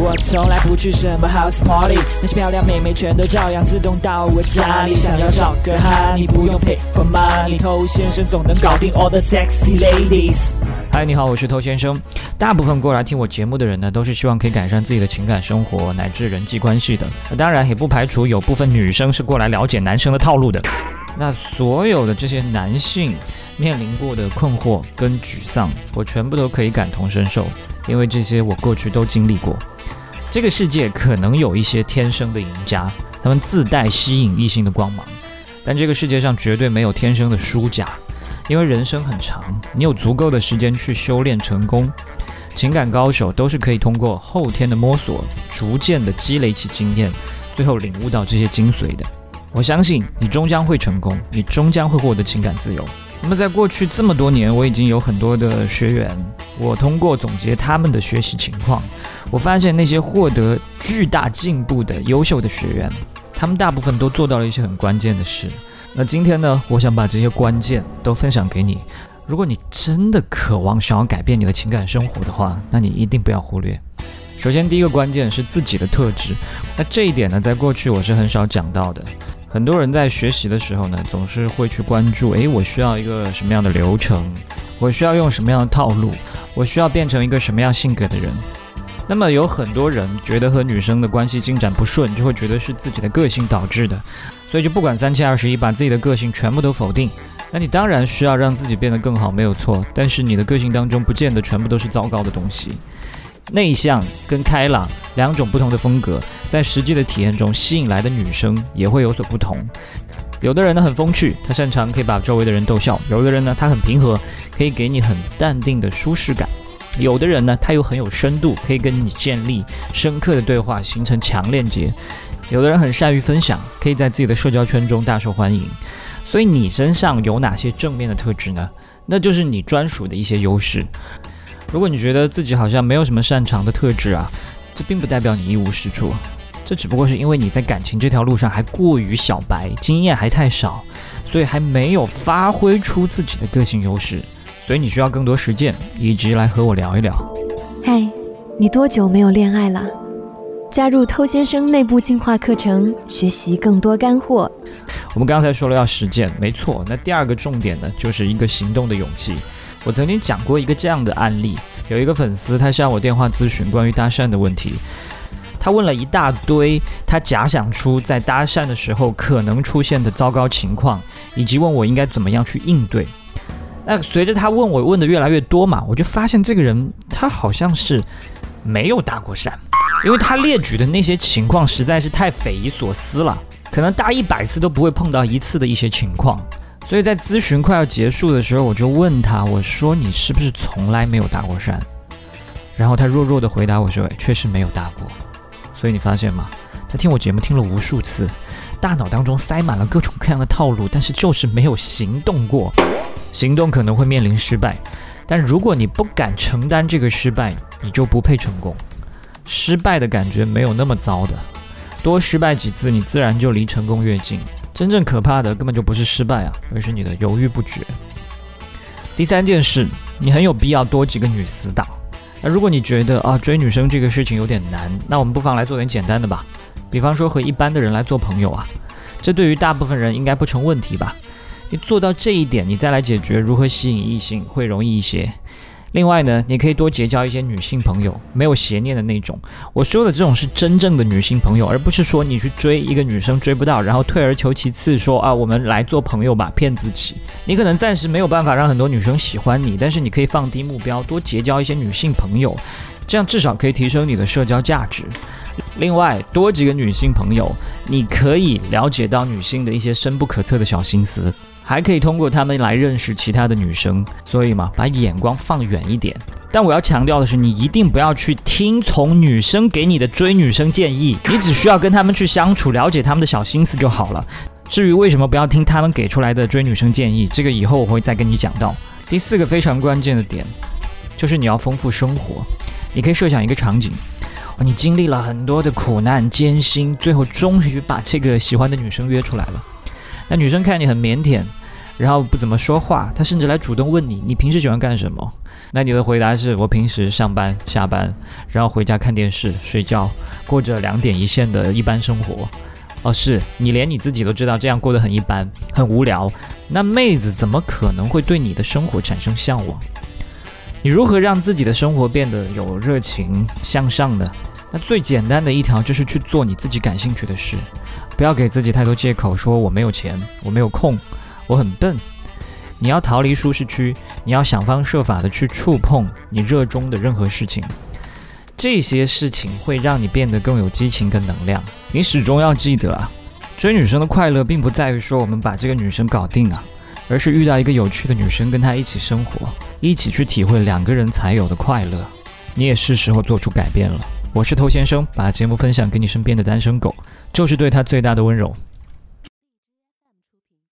我从来不去什么 house party，那些漂亮妹妹全都照样自动到我家里。想要找个哈，你不用 pay for money，偷先生总能搞定 all the sexy ladies。嗨，你好，我是偷先生。大部分过来听我节目的人呢，都是希望可以改善自己的情感生活乃至人际关系的。当然也不排除有部分女生是过来了解男生的套路的。那所有的这些男性面临过的困惑跟沮丧，我全部都可以感同身受，因为这些我过去都经历过。这个世界可能有一些天生的赢家，他们自带吸引异性的光芒，但这个世界上绝对没有天生的输家，因为人生很长，你有足够的时间去修炼成功。情感高手都是可以通过后天的摸索，逐渐的积累起经验，最后领悟到这些精髓的。我相信你终将会成功，你终将会获得情感自由。那么在过去这么多年，我已经有很多的学员，我通过总结他们的学习情况。我发现那些获得巨大进步的优秀的学员，他们大部分都做到了一些很关键的事。那今天呢，我想把这些关键都分享给你。如果你真的渴望想要改变你的情感生活的话，那你一定不要忽略。首先，第一个关键是自己的特质。那这一点呢，在过去我是很少讲到的。很多人在学习的时候呢，总是会去关注：诶，我需要一个什么样的流程？我需要用什么样的套路？我需要变成一个什么样性格的人？那么有很多人觉得和女生的关系进展不顺，就会觉得是自己的个性导致的，所以就不管三七二十一，把自己的个性全部都否定。那你当然需要让自己变得更好，没有错。但是你的个性当中不见得全部都是糟糕的东西。内向跟开朗两种不同的风格，在实际的体验中吸引来的女生也会有所不同。有的人呢很风趣，他擅长可以把周围的人逗笑；有的人呢他很平和，可以给你很淡定的舒适感。有的人呢，他又很有深度，可以跟你建立深刻的对话，形成强链接。有的人很善于分享，可以在自己的社交圈中大受欢迎。所以你身上有哪些正面的特质呢？那就是你专属的一些优势。如果你觉得自己好像没有什么擅长的特质啊，这并不代表你一无是处，这只不过是因为你在感情这条路上还过于小白，经验还太少，所以还没有发挥出自己的个性优势。所以你需要更多实践，以及来和我聊一聊。嗨，你多久没有恋爱了？加入偷先生内部进化课程，学习更多干货。我们刚才说了要实践，没错。那第二个重点呢，就是一个行动的勇气。我曾经讲过一个这样的案例，有一个粉丝他向我电话咨询关于搭讪的问题，他问了一大堆他假想出在搭讪的时候可能出现的糟糕情况，以及问我应该怎么样去应对。那随着他问我问的越来越多嘛，我就发现这个人他好像是没有搭过讪，因为他列举的那些情况实在是太匪夷所思了，可能搭一百次都不会碰到一次的一些情况。所以在咨询快要结束的时候，我就问他，我说你是不是从来没有搭过讪？然后他弱弱的回答我说，确实没有搭过。所以你发现吗？他听我节目听了无数次，大脑当中塞满了各种各样的套路，但是就是没有行动过。行动可能会面临失败，但如果你不敢承担这个失败，你就不配成功。失败的感觉没有那么糟的，多失败几次，你自然就离成功越近。真正可怕的根本就不是失败啊，而是你的犹豫不决。第三件事，你很有必要多几个女死党。那如果你觉得啊追女生这个事情有点难，那我们不妨来做点简单的吧，比方说和一般的人来做朋友啊，这对于大部分人应该不成问题吧。你做到这一点，你再来解决如何吸引异性会容易一些。另外呢，你可以多结交一些女性朋友，没有邪念的那种。我说的这种是真正的女性朋友，而不是说你去追一个女生追不到，然后退而求其次说啊，我们来做朋友吧，骗自己。你可能暂时没有办法让很多女生喜欢你，但是你可以放低目标，多结交一些女性朋友，这样至少可以提升你的社交价值。另外，多几个女性朋友，你可以了解到女性的一些深不可测的小心思。还可以通过他们来认识其他的女生，所以嘛，把眼光放远一点。但我要强调的是，你一定不要去听从女生给你的追女生建议，你只需要跟他们去相处，了解他们的小心思就好了。至于为什么不要听他们给出来的追女生建议，这个以后我会再跟你讲到。第四个非常关键的点，就是你要丰富生活。你可以设想一个场景，你经历了很多的苦难艰辛，最后终于把这个喜欢的女生约出来了。那女生看你很腼腆。然后不怎么说话，他甚至来主动问你，你平时喜欢干什么？那你的回答是我平时上班下班，然后回家看电视睡觉，过着两点一线的一般生活。哦，是你连你自己都知道这样过得很一般，很无聊。那妹子怎么可能会对你的生活产生向往？你如何让自己的生活变得有热情向上呢？那最简单的一条就是去做你自己感兴趣的事，不要给自己太多借口，说我没有钱，我没有空，我很笨。你要逃离舒适区，你要想方设法的去触碰你热衷的任何事情，这些事情会让你变得更有激情跟能量。你始终要记得啊，追女生的快乐并不在于说我们把这个女生搞定啊，而是遇到一个有趣的女生，跟她一起生活，一起去体会两个人才有的快乐。你也是时候做出改变了。我是头先生，把节目分享给你身边的单身狗，就是对他最大的温柔。